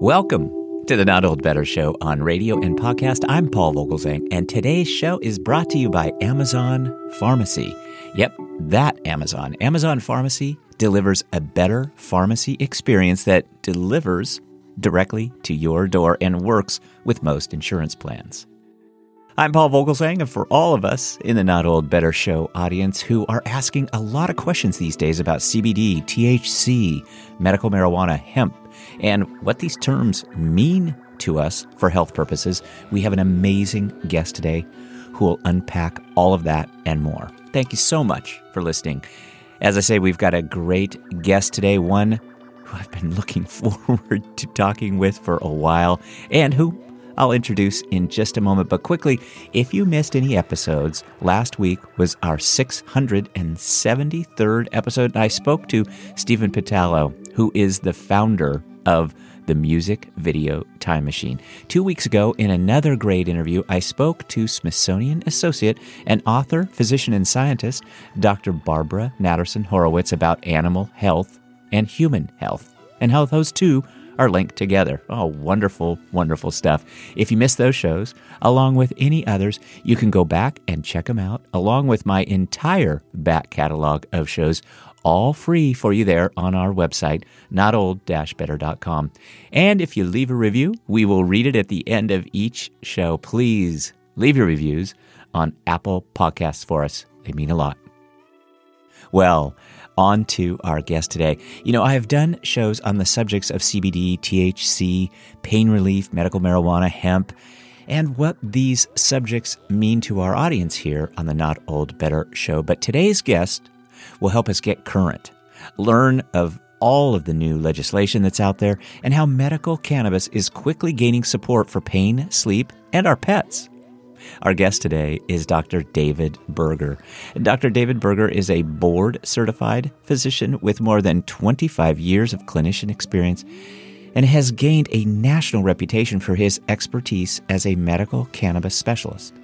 Welcome to the Not Old Better Show on radio and podcast. I'm Paul Vogelzang, and today's show is brought to you by Amazon Pharmacy. Yep, that Amazon. Amazon Pharmacy delivers a better pharmacy experience that delivers directly to your door and works with most insurance plans. I'm Paul Vogelzang, and for all of us in the Not Old Better Show audience who are asking a lot of questions these days about CBD, THC, medical marijuana, hemp, and what these terms mean to us for health purposes, we have an amazing guest today who will unpack all of that and more. Thank you so much for listening. As I say, we've got a great guest today, one who I've been looking forward to talking with for a while, and who I'll introduce in just a moment. But quickly, if you missed any episodes, last week was our 673rd episode, and I spoke to Stephen Pitalo, who is the founder of the Music Video Time Machine. Two weeks ago, in another great interview, I spoke to Smithsonian Associate and author, physician, and scientist Dr. Barbara Natterson Horowitz about animal health and human health, and how those two are linked together. Oh, wonderful, wonderful stuff. If you missed those shows, along with any others, you can go back and check them out, along with my entire back catalog of shows, all free for you there on our website, notold-better.com. And if you leave a review, we will read it at the end of each show. Please leave your reviews on Apple Podcasts for us. They mean a lot. Well, on to our guest today. You know, I have done shows on the subjects of CBD, THC, pain relief, medical marijuana, hemp, and what these subjects mean to our audience here on the Not Old Better show. But today's guest will help us get current, learn of all of the new legislation that's out there, and how medical cannabis is quickly gaining support for pain, sleep, and our pets. Our guest today is Dr. David Berger. Dr. David Berger is a board certified physician with more than 25 years of clinician experience and has gained a national reputation for his expertise as a medical cannabis specialist.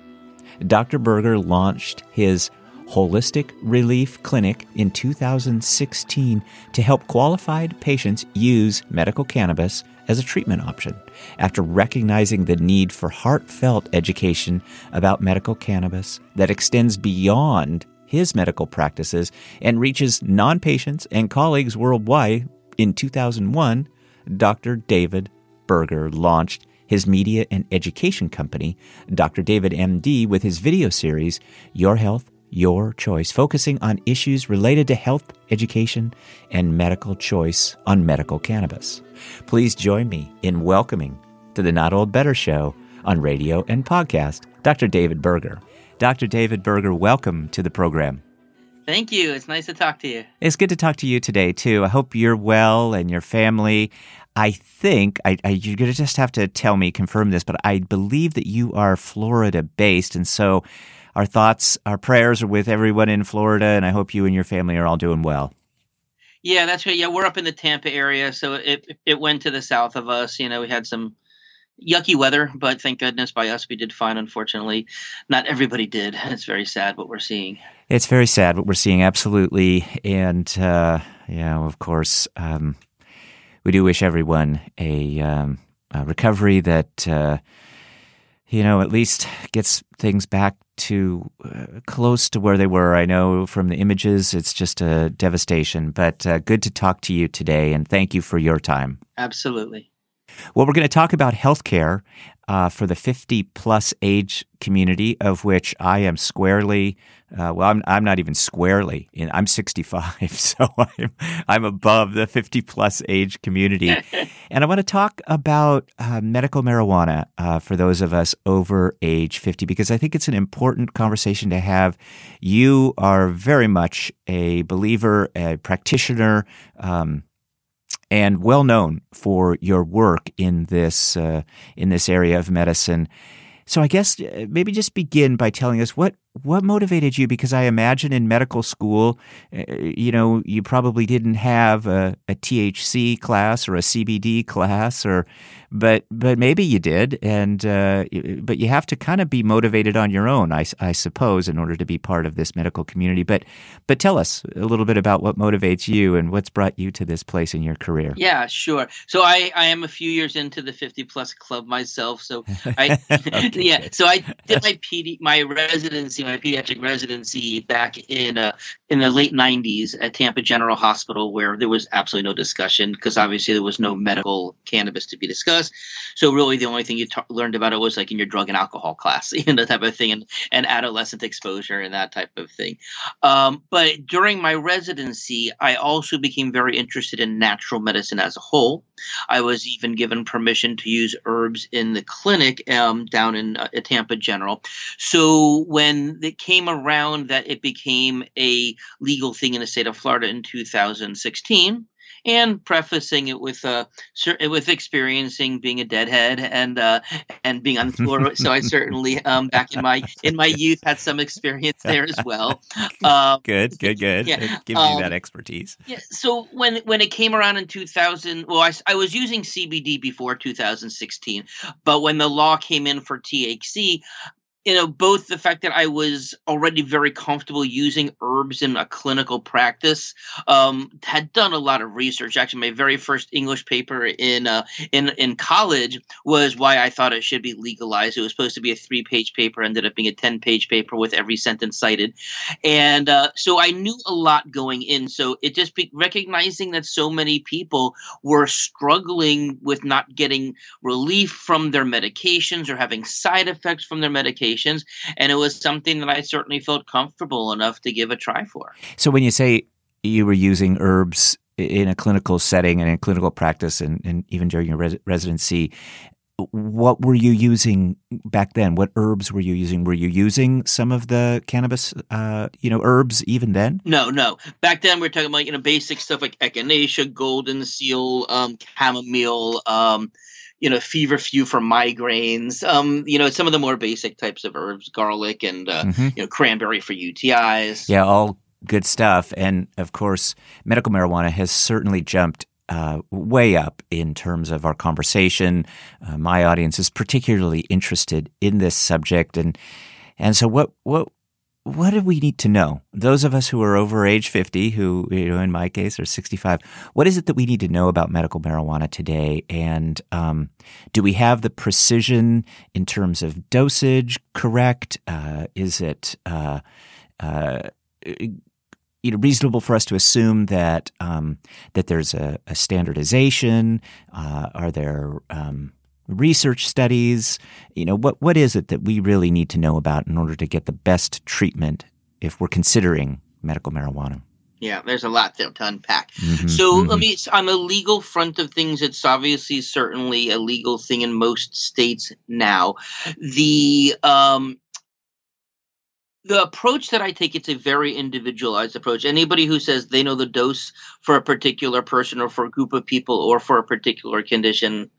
Dr. Berger launched his Holistic Relief Clinic in 2016 to help qualified patients use medical cannabis as a treatment option after recognizing the need for heartfelt education about medical cannabis that extends beyond his medical practices and reaches non patients and colleagues worldwide. In 2001, Dr. David Berger launched his media and education company, Dr. David MD, with his video series, Your Health, Your Choice, focusing on issues related to health, education, and medical choice on medical cannabis. Please join me in welcoming to the Not Old Better Show on radio and podcast, Dr. David Berger. Dr. David Berger, welcome to the program. Thank you. It's nice to talk to you. It's good to talk to you today, too. I hope you're well and your family. I think I, I, you're going to just have to tell me, confirm this, but I believe that you are Florida based. And so our thoughts, our prayers are with everyone in Florida. And I hope you and your family are all doing well. Yeah, that's right. Yeah, we're up in the Tampa area, so it it went to the south of us. You know, we had some yucky weather, but thank goodness by us we did fine. Unfortunately, not everybody did. It's very sad what we're seeing. It's very sad what we're seeing, absolutely, and uh, yeah, of course, um, we do wish everyone a, um, a recovery that uh, you know at least gets things back to uh, close to where they were. I know from the images, it's just a devastation, but uh, good to talk to you today, and thank you for your time. Absolutely. Well, we're going to talk about healthcare uh, for the 50 plus age community, of which I am squarely, uh, well, I'm, I'm not even squarely in, I'm 65, so I'm, I'm above the 50 plus age community. and I want to talk about uh, medical marijuana uh, for those of us over age 50, because I think it's an important conversation to have. You are very much a believer, a practitioner, um, and well known for your work in this uh, in this area of medicine. So I guess uh, maybe just begin by telling us what what motivated you? Because I imagine in medical school, uh, you know, you probably didn't have a, a THC class or a CBD class, or but but maybe you did, and uh, but you have to kind of be motivated on your own, I, I suppose, in order to be part of this medical community. But but tell us a little bit about what motivates you and what's brought you to this place in your career. Yeah, sure. So I I am a few years into the 50 plus club myself. So I okay, yeah. Good. So I did my PD my residency my pediatric residency back in uh, in the late 90s at Tampa General Hospital, where there was absolutely no discussion because obviously there was no medical cannabis to be discussed. So really, the only thing you t- learned about it was like in your drug and alcohol class, you know, that type of thing, and, and adolescent exposure and that type of thing. Um, but during my residency, I also became very interested in natural medicine as a whole. I was even given permission to use herbs in the clinic um, down in uh, Tampa General. So when it came around that it became a legal thing in the state of Florida in 2016, and prefacing it with uh with experiencing being a deadhead and uh and being on the floor. so i certainly um back in my in my youth had some experience there as well. Um, good good good. yeah, it gives um, you that expertise. yeah so when when it came around in 2000 well I, I was using cbd before 2016 but when the law came in for thc you know, both the fact that I was already very comfortable using herbs in a clinical practice, um, had done a lot of research. Actually, my very first English paper in uh, in in college was why I thought it should be legalized. It was supposed to be a three page paper, ended up being a ten page paper with every sentence cited, and uh, so I knew a lot going in. So it just be recognizing that so many people were struggling with not getting relief from their medications or having side effects from their medications and it was something that I certainly felt comfortable enough to give a try for. So when you say you were using herbs in a clinical setting and in clinical practice and, and even during your res- residency, what were you using back then? What herbs were you using? Were you using some of the cannabis, uh, you know, herbs even then? No, no. Back then we are talking about you know basic stuff like echinacea, golden seal, um, chamomile, um, you know, feverfew for migraines. Um, you know, some of the more basic types of herbs, garlic and uh, mm-hmm. you know, cranberry for UTIs. Yeah, all good stuff. And of course, medical marijuana has certainly jumped uh, way up in terms of our conversation. Uh, my audience is particularly interested in this subject, and and so what what what do we need to know? Those of us who are over age 50, who, you know, in my case are 65, what is it that we need to know about medical marijuana today? And um, do we have the precision in terms of dosage correct? Uh, is it, uh, uh, you know, reasonable for us to assume that um, that there's a, a standardization? Uh, are there um, research studies? You know, what what is it that we really need to know about in order to get the best treatment if we're considering medical marijuana? Yeah, there's a lot there to unpack. Mm-hmm, so mm-hmm. let me on the legal front of things, it's obviously certainly a legal thing in most states now. The um the approach that I take, it's a very individualized approach. Anybody who says they know the dose for a particular person or for a group of people or for a particular condition,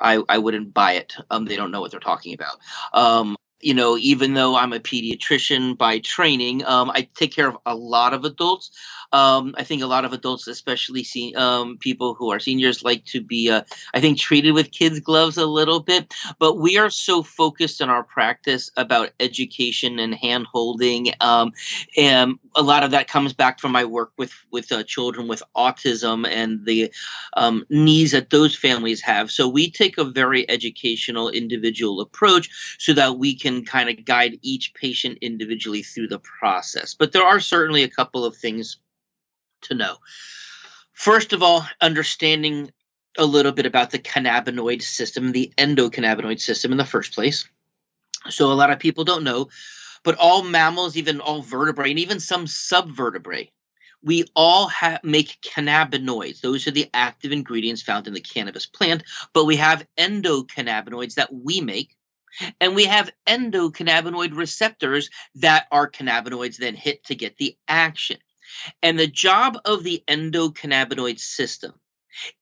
I, I wouldn't buy it. Um, they don't know what they're talking about. Um, you know, even though I'm a pediatrician by training, um, I take care of a lot of adults. Um, I think a lot of adults, especially see, um, people who are seniors, like to be, uh, I think, treated with kids' gloves a little bit. But we are so focused in our practice about education and hand holding, um, and a lot of that comes back from my work with with uh, children with autism and the um, needs that those families have. So we take a very educational, individual approach so that we can kind of guide each patient individually through the process. But there are certainly a couple of things to know. First of all, understanding a little bit about the cannabinoid system, the endocannabinoid system in the first place. So, a lot of people don't know, but all mammals, even all vertebrae, and even some subvertebrae, we all ha- make cannabinoids. Those are the active ingredients found in the cannabis plant, but we have endocannabinoids that we make. And we have endocannabinoid receptors that our cannabinoids then hit to get the action. And the job of the endocannabinoid system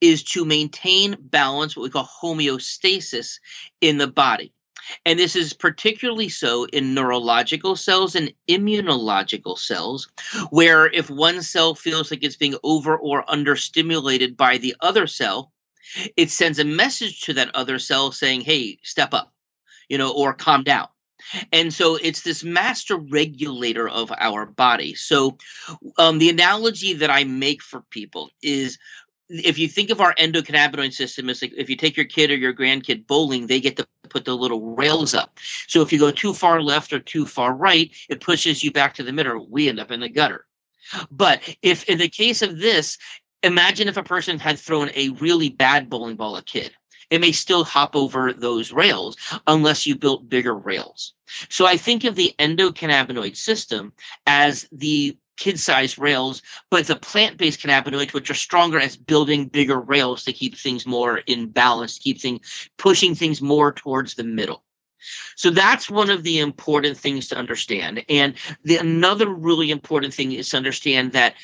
is to maintain balance, what we call homeostasis in the body. And this is particularly so in neurological cells and immunological cells, where if one cell feels like it's being over or understimulated by the other cell, it sends a message to that other cell saying, hey, step up, you know, or calm down. And so it's this master regulator of our body. So um, the analogy that I make for people is if you think of our endocannabinoid system it's like if you take your kid or your grandkid bowling they get to put the little rails up so if you go too far left or too far right it pushes you back to the middle we end up in the gutter but if in the case of this imagine if a person had thrown a really bad bowling ball at kid it may still hop over those rails unless you built bigger rails so i think of the endocannabinoid system as the kid-sized rails, but the plant-based cannabinoids, which are stronger as building bigger rails to keep things more in balance, keep things pushing things more towards the middle. So that's one of the important things to understand. And the, another really important thing is to understand that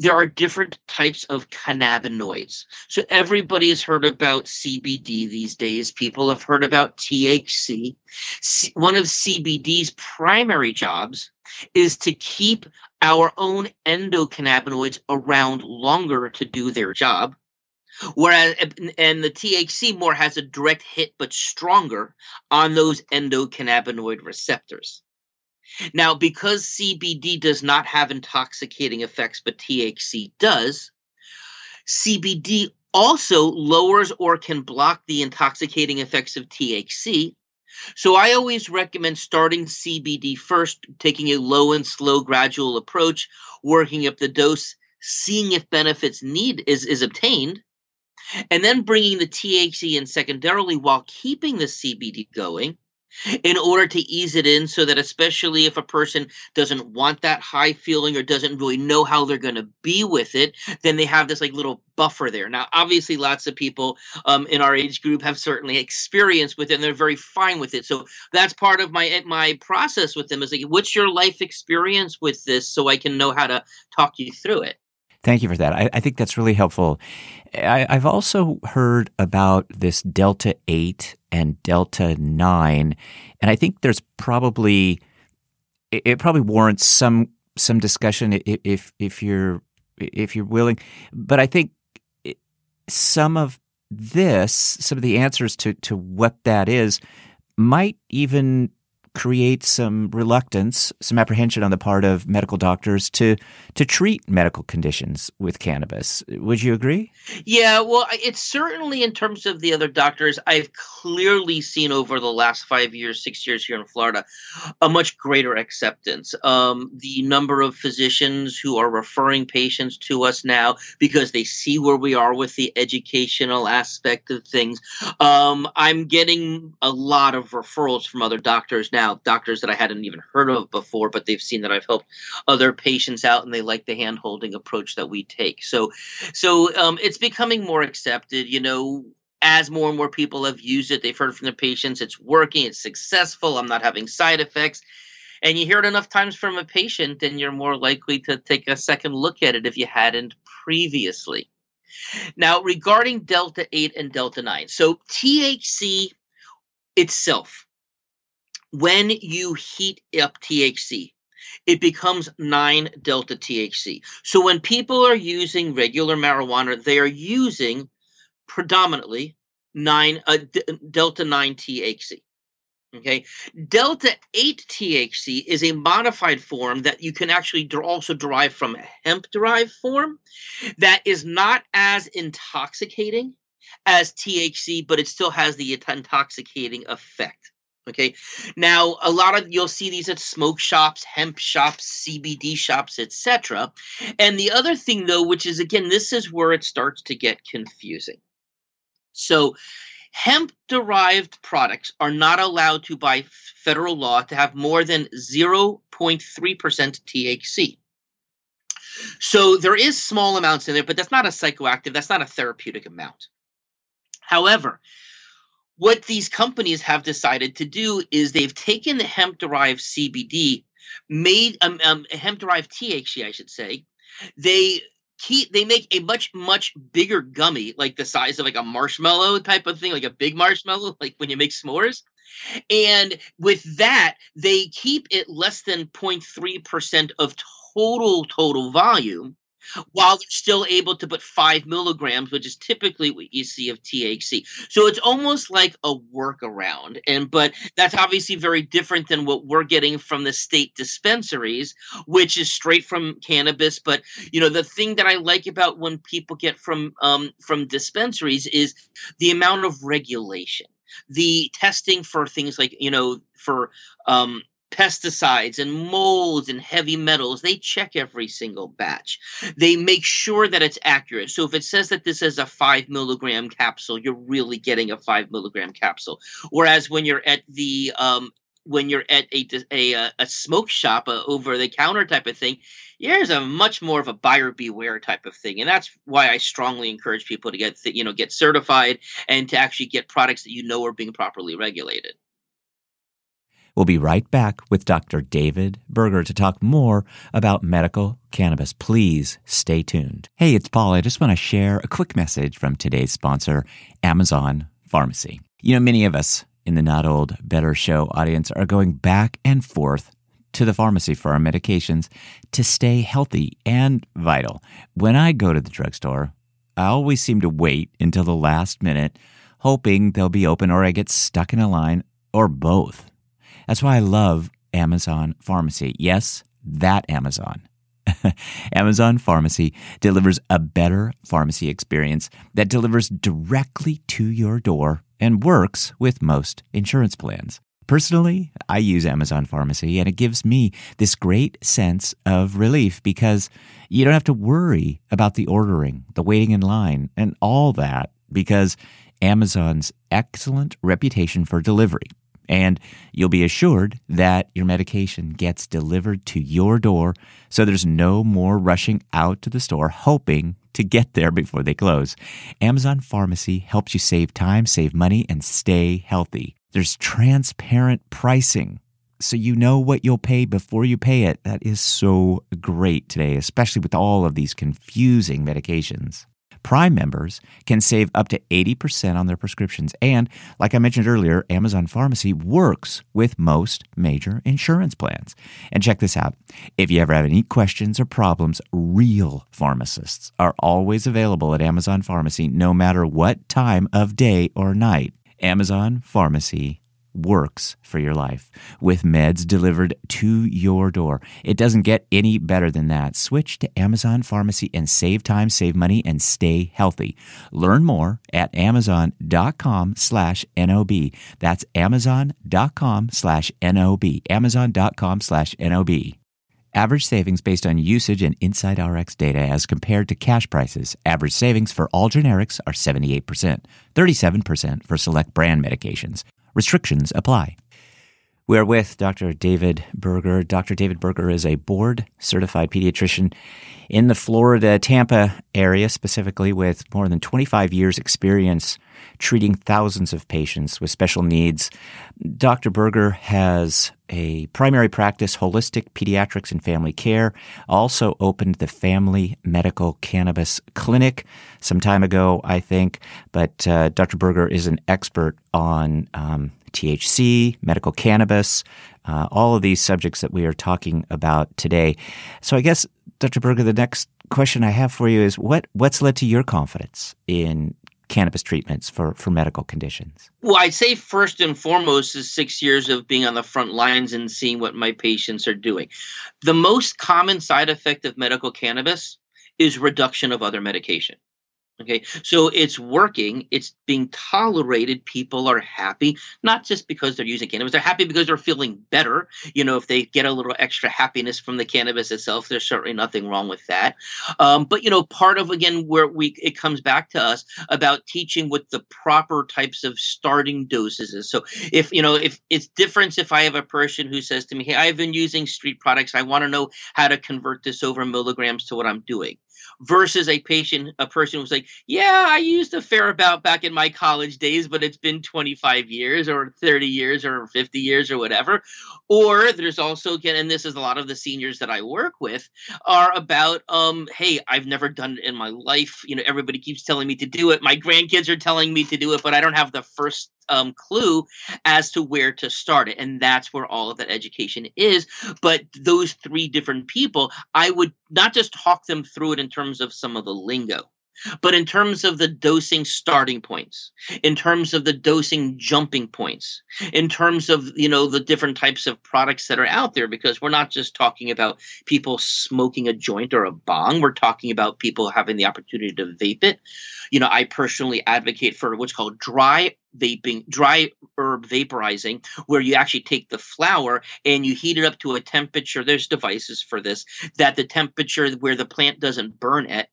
there are different types of cannabinoids. So everybody has heard about CBD these days. People have heard about THC. One of CBD's primary jobs is to keep our own endocannabinoids around longer to do their job. Whereas, and the THC more has a direct hit, but stronger on those endocannabinoid receptors. Now, because CBD does not have intoxicating effects, but THC does, CBD also lowers or can block the intoxicating effects of THC, so I always recommend starting CBD first, taking a low and slow gradual approach, working up the dose, seeing if benefits need is, is obtained, and then bringing the THC in secondarily while keeping the CBD going in order to ease it in so that especially if a person doesn't want that high feeling or doesn't really know how they're going to be with it then they have this like little buffer there. Now obviously lots of people um, in our age group have certainly experience with it and they're very fine with it. So that's part of my my process with them is like what's your life experience with this so i can know how to talk you through it Thank you for that. I, I think that's really helpful. I, have also heard about this Delta 8 and Delta 9, and I think there's probably, it, it probably warrants some some discussion if if you're if you're willing. But I think some of this, some of the answers to to what that is, might even create some reluctance, some apprehension on the part of medical doctors to to treat medical conditions with cannabis. Would you agree? Yeah, well, it's certainly in terms of the other doctors, I've clearly seen over the last five years, six years here in Florida, a much greater acceptance. Um, the number of physicians who are referring patients to us now because they see where we are with the educational aspect of things. Um, I'm getting a lot of referrals from other doctors now now, doctors that I hadn't even heard of before, but they've seen that I've helped other patients out and they like the hand holding approach that we take. So, so um, it's becoming more accepted. You know, as more and more people have used it, they've heard from the patients, it's working, it's successful, I'm not having side effects. And you hear it enough times from a patient, and you're more likely to take a second look at it if you hadn't previously. Now, regarding Delta 8 and Delta 9, so THC itself when you heat up THC, it becomes 9 delta THC. So when people are using regular marijuana, they are using predominantly 9 uh, d- delta 9 THC. Okay. Delta 8 THC is a modified form that you can actually also derive from a hemp derived form that is not as intoxicating as THC, but it still has the intoxicating effect. Okay. Now, a lot of you'll see these at smoke shops, hemp shops, CBD shops, etc. And the other thing, though, which is again, this is where it starts to get confusing. So, hemp derived products are not allowed to, by federal law, to have more than 0.3% THC. So, there is small amounts in there, but that's not a psychoactive, that's not a therapeutic amount. However, what these companies have decided to do is they've taken the hemp derived CBD, made um, um, hemp derived THC, I should say. They keep they make a much much bigger gummy, like the size of like a marshmallow type of thing, like a big marshmallow, like when you make s'mores. And with that, they keep it less than 0.3% of total total volume while they're still able to put five milligrams, which is typically what you see of THC. So it's almost like a workaround. And but that's obviously very different than what we're getting from the state dispensaries, which is straight from cannabis. But you know, the thing that I like about when people get from um, from dispensaries is the amount of regulation the testing for things like you know for um, pesticides and molds and heavy metals. They check every single batch. They make sure that it's accurate. So if it says that this is a five milligram capsule, you're really getting a five milligram capsule. Whereas when you're at the um, when you're at a a, uh, a smoke shop, a over the counter type of thing, here's a much more of a buyer beware type of thing, and that's why I strongly encourage people to get you know get certified and to actually get products that you know are being properly regulated. We'll be right back with Dr. David Berger to talk more about medical cannabis. Please stay tuned. Hey, it's Paul. I just want to share a quick message from today's sponsor, Amazon Pharmacy. You know, many of us in the Not Old Better Show audience are going back and forth to the pharmacy for our medications to stay healthy and vital. When I go to the drugstore, I always seem to wait until the last minute, hoping they'll be open or I get stuck in a line or both. That's why I love Amazon Pharmacy. Yes, that Amazon. Amazon Pharmacy delivers a better pharmacy experience that delivers directly to your door and works with most insurance plans. Personally, I use Amazon Pharmacy and it gives me this great sense of relief because you don't have to worry about the ordering, the waiting in line, and all that because Amazon's excellent reputation for delivery and you'll be assured that your medication gets delivered to your door so there's no more rushing out to the store hoping to get there before they close. Amazon Pharmacy helps you save time, save money, and stay healthy. There's transparent pricing. So you know what you'll pay before you pay it. That is so great today, especially with all of these confusing medications. Prime members can save up to 80% on their prescriptions. And like I mentioned earlier, Amazon Pharmacy works with most major insurance plans. And check this out if you ever have any questions or problems, real pharmacists are always available at Amazon Pharmacy no matter what time of day or night. Amazon Pharmacy works for your life with meds delivered to your door. It doesn't get any better than that. Switch to Amazon Pharmacy and save time, save money, and stay healthy. Learn more at amazon.com slash NOB. That's amazon.com slash NOB. Amazon.com slash NOB. Average savings based on usage and Inside RX data as compared to cash prices. Average savings for all generics are 78%, 37% for select brand medications. Restrictions apply. We're with Dr. David Berger. Dr. David Berger is a board certified pediatrician in the Florida, Tampa area, specifically with more than 25 years' experience treating thousands of patients with special needs. Dr. Berger has a primary practice, holistic pediatrics and family care, also opened the Family Medical Cannabis Clinic some time ago, I think. But uh, Dr. Berger is an expert on um, THC, medical cannabis, uh, all of these subjects that we are talking about today. So I guess, Dr. Berger, the next question I have for you is what what's led to your confidence in cannabis treatments for, for medical conditions? Well, I'd say first and foremost is six years of being on the front lines and seeing what my patients are doing. The most common side effect of medical cannabis is reduction of other medication. Okay, so it's working, it's being tolerated. People are happy, not just because they're using cannabis, they're happy because they're feeling better. You know, if they get a little extra happiness from the cannabis itself, there's certainly nothing wrong with that. Um, but, you know, part of again where we it comes back to us about teaching what the proper types of starting doses is. So if, you know, if it's different if I have a person who says to me, Hey, I've been using street products, I want to know how to convert this over milligrams to what I'm doing versus a patient, a person who's like, yeah, I used a fair amount back in my college days, but it's been 25 years or 30 years or 50 years or whatever. Or there's also again, and this is a lot of the seniors that I work with are about, um, hey, I've never done it in my life. You know, everybody keeps telling me to do it. My grandkids are telling me to do it, but I don't have the first um, clue as to where to start it. And that's where all of that education is. But those three different people, I would not just talk them through it in terms of some of the lingo but in terms of the dosing starting points, in terms of the dosing jumping points, in terms of you know the different types of products that are out there, because we're not just talking about people smoking a joint or a bong, we're talking about people having the opportunity to vape it. You know, I personally advocate for what's called dry vaping, dry herb vaporizing, where you actually take the flower and you heat it up to a temperature. There's devices for this that the temperature where the plant doesn't burn at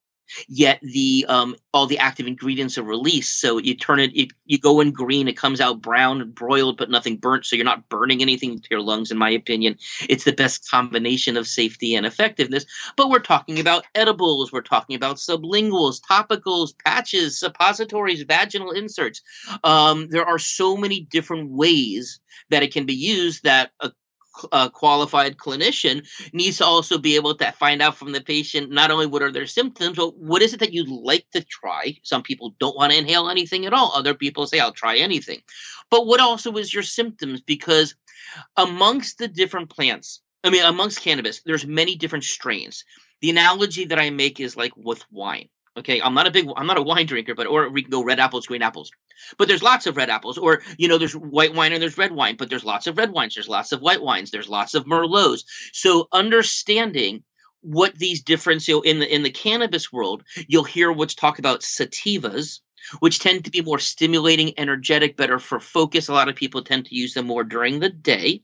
yet the um, all the active ingredients are released. So you turn it, it, you go in green, it comes out brown and broiled, but nothing burnt. So you're not burning anything to your lungs, in my opinion. It's the best combination of safety and effectiveness. But we're talking about edibles, we're talking about sublinguals, topicals, patches, suppositories, vaginal inserts. Um, there are so many different ways that it can be used that a a uh, qualified clinician needs to also be able to find out from the patient not only what are their symptoms, but what is it that you'd like to try. Some people don't want to inhale anything at all. Other people say, I'll try anything. But what also is your symptoms? Because amongst the different plants, I mean, amongst cannabis, there's many different strains. The analogy that I make is like with wine. Okay, I'm not a big, I'm not a wine drinker, but or we can go red apples, green apples. But there's lots of red apples, or you know, there's white wine and there's red wine, but there's lots of red wines, there's lots of white wines, there's lots of merlots. So understanding what these different, in the in the cannabis world, you'll hear what's talked about sativas, which tend to be more stimulating, energetic, better for focus. A lot of people tend to use them more during the day.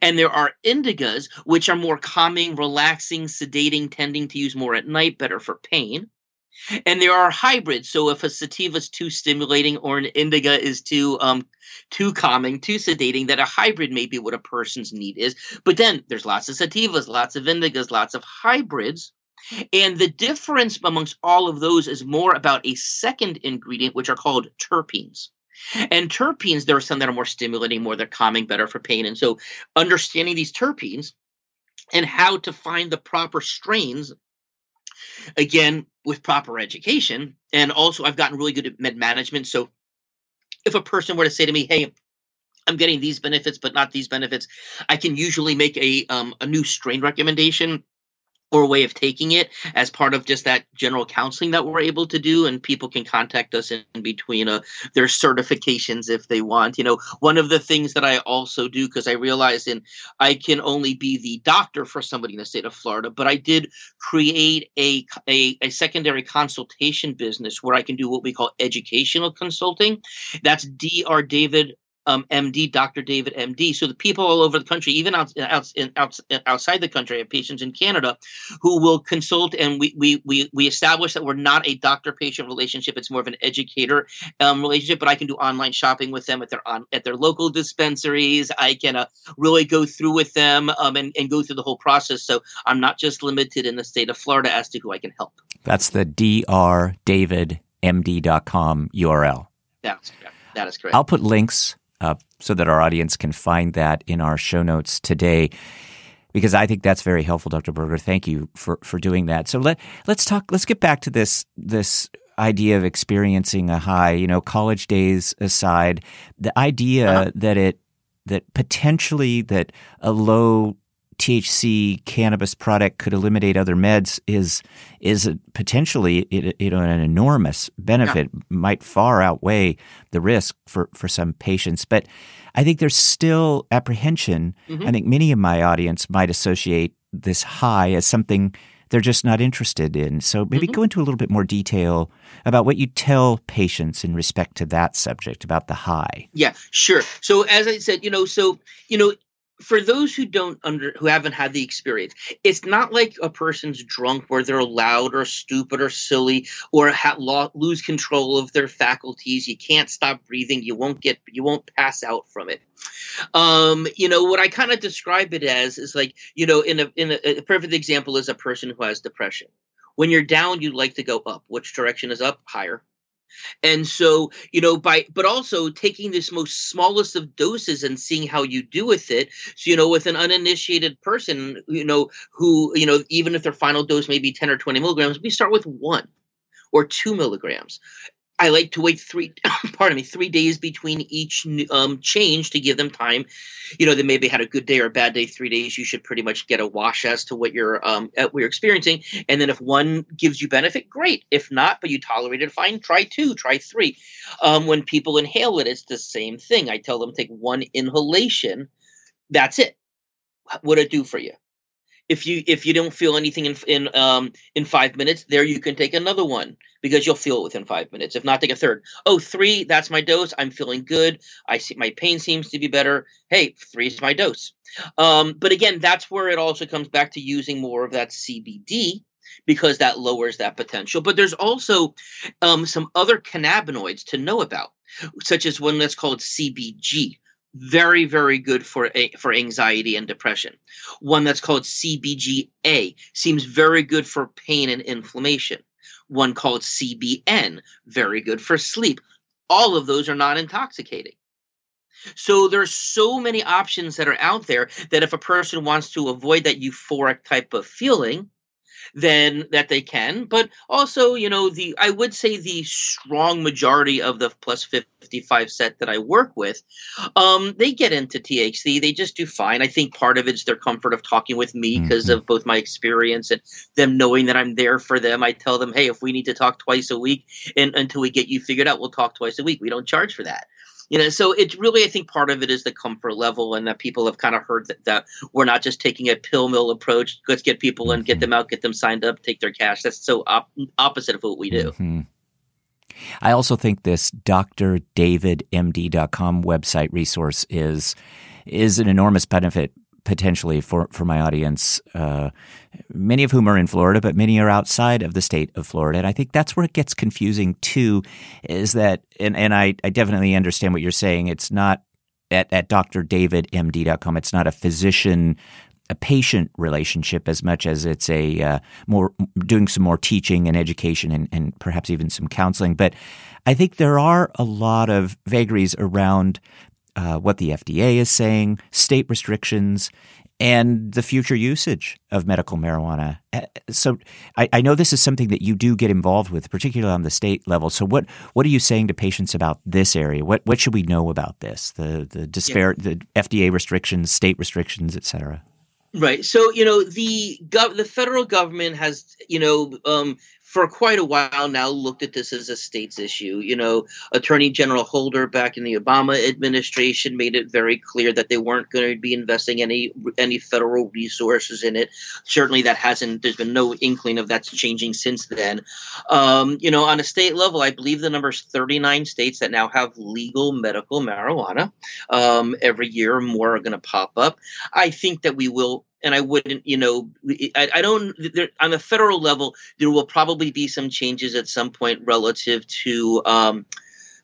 And there are indicas, which are more calming, relaxing, sedating, tending to use more at night, better for pain. And there are hybrids. So if a sativa is too stimulating or an indica is too um too calming, too sedating, that a hybrid may be what a person's need is. But then there's lots of sativas, lots of indicas, lots of hybrids. And the difference amongst all of those is more about a second ingredient, which are called terpenes. And terpenes, there are some that are more stimulating, more they're calming, better for pain. And so understanding these terpenes and how to find the proper strains again with proper education and also i've gotten really good at med management so if a person were to say to me hey i'm getting these benefits but not these benefits i can usually make a um, a new strain recommendation or way of taking it as part of just that general counseling that we're able to do and people can contact us in, between uh, their certifications if they want. You know one of the things that i also do because i realize in i can only be the doctor for somebody in the state of florida but i did create a, a, a secondary consultation business where i can do what we call educational consulting. That's dr david um, MD, Dr. David MD. So the people all over the country, even out, out, out, outside the country, I have patients in Canada who will consult, and we we we we establish that we're not a doctor-patient relationship; it's more of an educator um, relationship. But I can do online shopping with them at their on at their local dispensaries. I can uh, really go through with them um, and and go through the whole process. So I'm not just limited in the state of Florida as to who I can help. That's the drdavidmd.com URL. That's that is correct. I'll put links uh, so that our audience can find that in our show notes today because I think that's very helpful, Dr. Berger. Thank you for, for doing that. So let let's talk. Let's get back to this this idea of experiencing a high. You know, college days aside, the idea uh-huh. that it that potentially that a low THC cannabis product could eliminate other meds is is potentially you know an enormous benefit yeah. might far outweigh the risk for for some patients but I think there's still apprehension mm-hmm. I think many of my audience might associate this high as something they're just not interested in so maybe mm-hmm. go into a little bit more detail about what you tell patients in respect to that subject about the high yeah sure so as I said you know so you know for those who don't under who haven't had the experience it's not like a person's drunk where they're loud or stupid or silly or ha- lo- lose control of their faculties you can't stop breathing you won't get you won't pass out from it um you know what i kind of describe it as is like you know in a in a, a perfect example is a person who has depression When you're down, you like to go up. Which direction is up? Higher. And so, you know, by but also taking this most smallest of doses and seeing how you do with it. So, you know, with an uninitiated person, you know, who, you know, even if their final dose may be 10 or 20 milligrams, we start with one or two milligrams. I like to wait three, pardon me, three days between each um, change to give them time. You know, they maybe had a good day or a bad day. Three days, you should pretty much get a wash as to what you're um, what you're experiencing. And then if one gives you benefit, great. If not, but you tolerate it, fine. Try two, try three. Um, when people inhale it, it's the same thing. I tell them take one inhalation. That's it. What it do for you? If you if you don't feel anything in in um in five minutes there you can take another one because you'll feel it within five minutes if not take a third. Oh three that's my dose i'm feeling good i see my pain seems to be better hey three is my dose. Um but again that's where it also comes back to using more of that cbd because that lowers that potential. But there's also um, some other cannabinoids to know about such as one that's called cbg very very good for a, for anxiety and depression. One that's called cbga seems very good for pain and inflammation. One called cbn very good for sleep. All of those are not intoxicating. So there's so many options that are out there that if a person wants to avoid that euphoric type of feeling then that they can. But also, you know, the I would say the strong majority of the plus 55 set that I work with, um, they get into THC. They just do fine. I think part of it's their comfort of talking with me because mm-hmm. of both my experience and them knowing that I'm there for them. I tell them, hey, if we need to talk twice a week and until we get you figured out, we'll talk twice a week. We don't charge for that you know so it's really i think part of it is the comfort level and that people have kind of heard that, that we're not just taking a pill mill approach let's get people and get mm-hmm. them out get them signed up take their cash that's so op- opposite of what we do mm-hmm. I also think this drdavidmd.com website resource is is an enormous benefit potentially for, for my audience, uh, many of whom are in Florida, but many are outside of the state of Florida. And I think that's where it gets confusing too, is that, and, and I, I definitely understand what you're saying. It's not at, at drdavidmd.com, it's not a physician a patient relationship as much as it's a uh, more doing some more teaching and education and, and perhaps even some counseling. But I think there are a lot of vagaries around uh, what the FDA is saying, state restrictions, and the future usage of medical marijuana. Uh, so I, I, know this is something that you do get involved with, particularly on the state level. So what what are you saying to patients about this area? What what should we know about this? The the despair yeah. the FDA restrictions, state restrictions, et cetera. Right. So you know the gov- the federal government has you know um, for quite a while now looked at this as a states issue. You know, Attorney General Holder back in the Obama administration made it very clear that they weren't going to be investing any any federal resources in it. Certainly, that hasn't. There's been no inkling of that's changing since then. Um, you know, on a state level, I believe the number is 39 states that now have legal medical marijuana. Um, every year, more are going to pop up. I think that we will and I wouldn't, you know, I, I don't. There, on the federal level, there will probably be some changes at some point relative to um,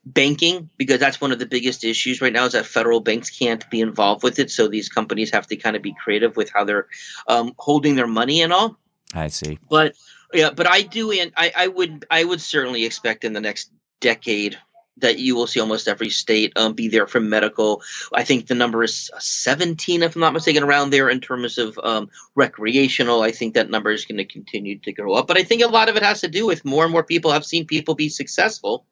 banking, because that's one of the biggest issues right now. Is that federal banks can't be involved with it, so these companies have to kind of be creative with how they're um, holding their money and all. I see, but yeah, but I do, and I, I would, I would certainly expect in the next decade that you will see almost every state um, be there for medical. I think the number is 17, if I'm not mistaken, around there in terms of um, recreational. I think that number is going to continue to grow up. But I think a lot of it has to do with more and more people have seen people be successful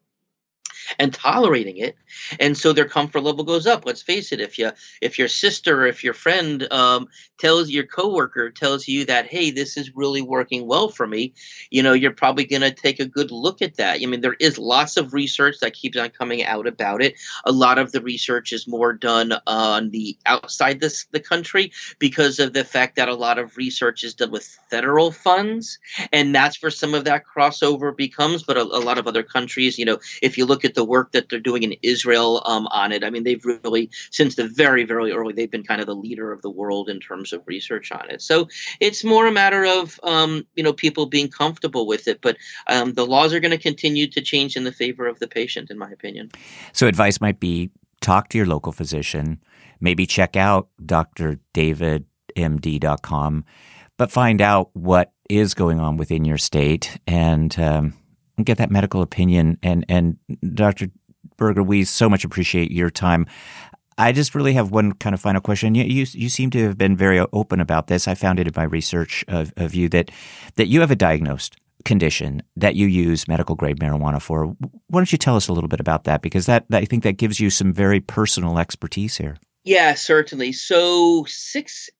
and tolerating it. And so their comfort level goes up. Let's face it if you if your sister if your friend um, tells your coworker tells you that hey this is really working well for me you know you're probably going to take a good look at that. I mean there is lots of research that keeps on coming out about it. A lot of the research is more done on the outside this the country because of the fact that a lot of research is done with federal funds and that's where some of that crossover becomes. But a, a lot of other countries you know if you look at the work that they're doing in Israel um, on it. I mean, they've really, since the very, very early, they've been kind of the leader of the world in terms of research on it. So it's more a matter of, um, you know, people being comfortable with it. But um, the laws are going to continue to change in the favor of the patient, in my opinion. So advice might be talk to your local physician, maybe check out drdavidmd.com but find out what is going on within your state and um, get that medical opinion. And and Dr. Berger, we so much appreciate your time. I just really have one kind of final question. You, you, you seem to have been very open about this. I found it in my research of, of you that that you have a diagnosed condition that you use medical grade marijuana for. Why don't you tell us a little bit about that? Because that, that I think that gives you some very personal expertise here. Yeah, certainly. So six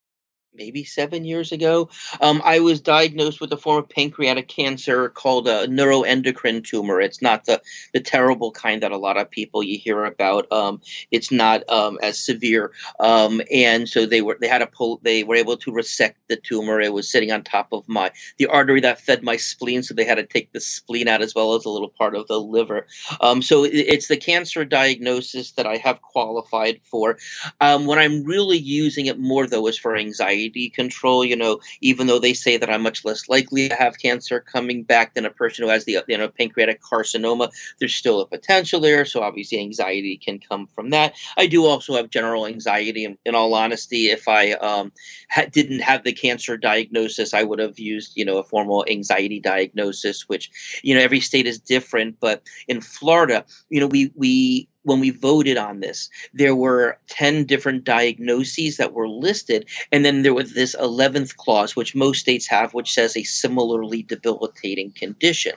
maybe seven years ago, um, I was diagnosed with a form of pancreatic cancer called a neuroendocrine tumor. It's not the, the terrible kind that a lot of people you hear about. Um, it's not um, as severe, um, and so they were they had a pull. They were able to resect the tumor. It was sitting on top of my the artery that fed my spleen, so they had to take the spleen out as well as a little part of the liver. Um, so it, it's the cancer diagnosis that I have qualified for. Um, when I'm really using it more though is for anxiety anxiety control. You know, even though they say that I'm much less likely to have cancer coming back than a person who has the you know pancreatic carcinoma, there's still a potential there. So obviously, anxiety can come from that. I do also have general anxiety. And in all honesty, if I um, ha- didn't have the cancer diagnosis, I would have used you know a formal anxiety diagnosis, which you know every state is different. But in Florida, you know, we we when we voted on this, there were 10 different diagnoses that were listed. And then there was this 11th clause, which most states have, which says a similarly debilitating condition.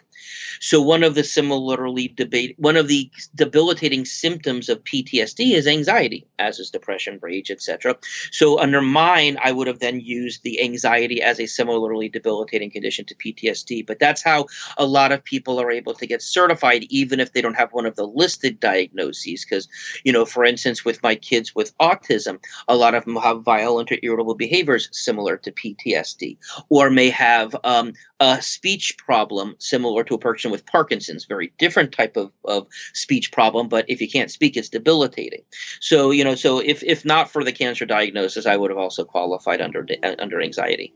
So one of the similarly debate, one of the debilitating symptoms of PTSD is anxiety, as is depression, rage, etc. So under mine, I would have then used the anxiety as a similarly debilitating condition to PTSD. But that's how a lot of people are able to get certified, even if they don't have one of the listed diagnoses diagnoses because you know for instance with my kids with autism a lot of them have violent or irritable behaviors similar to ptsd or may have um, a speech problem similar to a person with parkinson's very different type of, of speech problem but if you can't speak it's debilitating so you know so if if not for the cancer diagnosis i would have also qualified under under anxiety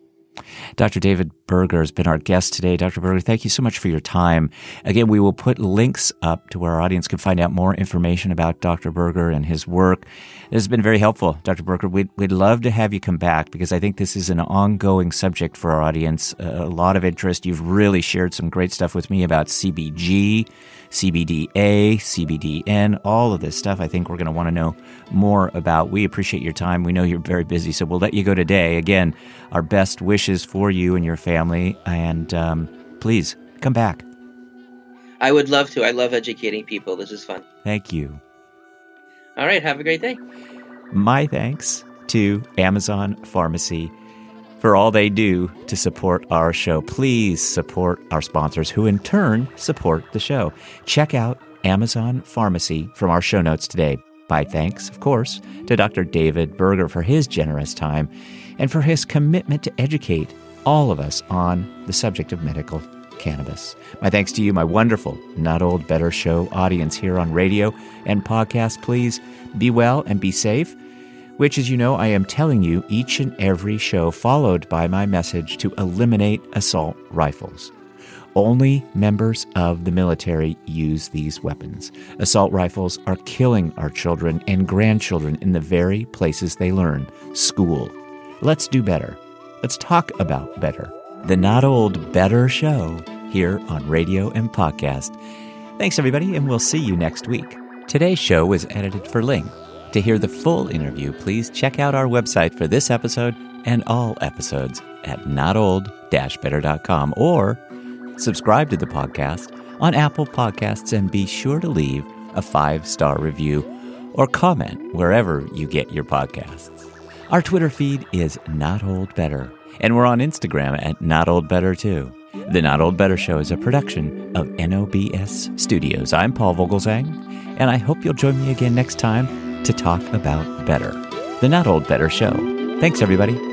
Dr. David Berger has been our guest today. Dr. Berger, thank you so much for your time. Again, we will put links up to where our audience can find out more information about Dr. Berger and his work. This has been very helpful, Dr. Berger. We'd, we'd love to have you come back because I think this is an ongoing subject for our audience. a lot of interest. You've really shared some great stuff with me about CBG CBDA, CBDN, all of this stuff I think we're going to want to know more about. We appreciate your time. We know you're very busy, so we'll let you go today. Again, our best wishes for you and your family, and um, please come back. I would love to. I love educating people. This is fun. Thank you. All right. Have a great day. My thanks to Amazon Pharmacy for all they do to support our show. Please support our sponsors, who in turn support the show. Check out Amazon Pharmacy from our show notes today. My thanks, of course, to Dr. David Berger for his generous time and for his commitment to educate all of us on the subject of medical cannabis. My thanks to you, my wonderful Not Old Better Show audience here on radio and podcast. Please be well and be safe which, as you know, I am telling you each and every show, followed by my message to eliminate assault rifles. Only members of the military use these weapons. Assault rifles are killing our children and grandchildren in the very places they learn school. Let's do better. Let's talk about better. The Not Old Better Show here on radio and podcast. Thanks, everybody, and we'll see you next week. Today's show was edited for Ling to hear the full interview, please check out our website for this episode and all episodes at notold-better.com or subscribe to the podcast on Apple Podcasts and be sure to leave a five-star review or comment wherever you get your podcasts. Our Twitter feed is Not Old Better, and we're on Instagram at Not Old Better too. The Not Old Better Show is a production of NOBS Studios. I'm Paul Vogelzang, and I hope you'll join me again next time to talk about better. The Not Old Better Show. Thanks, everybody.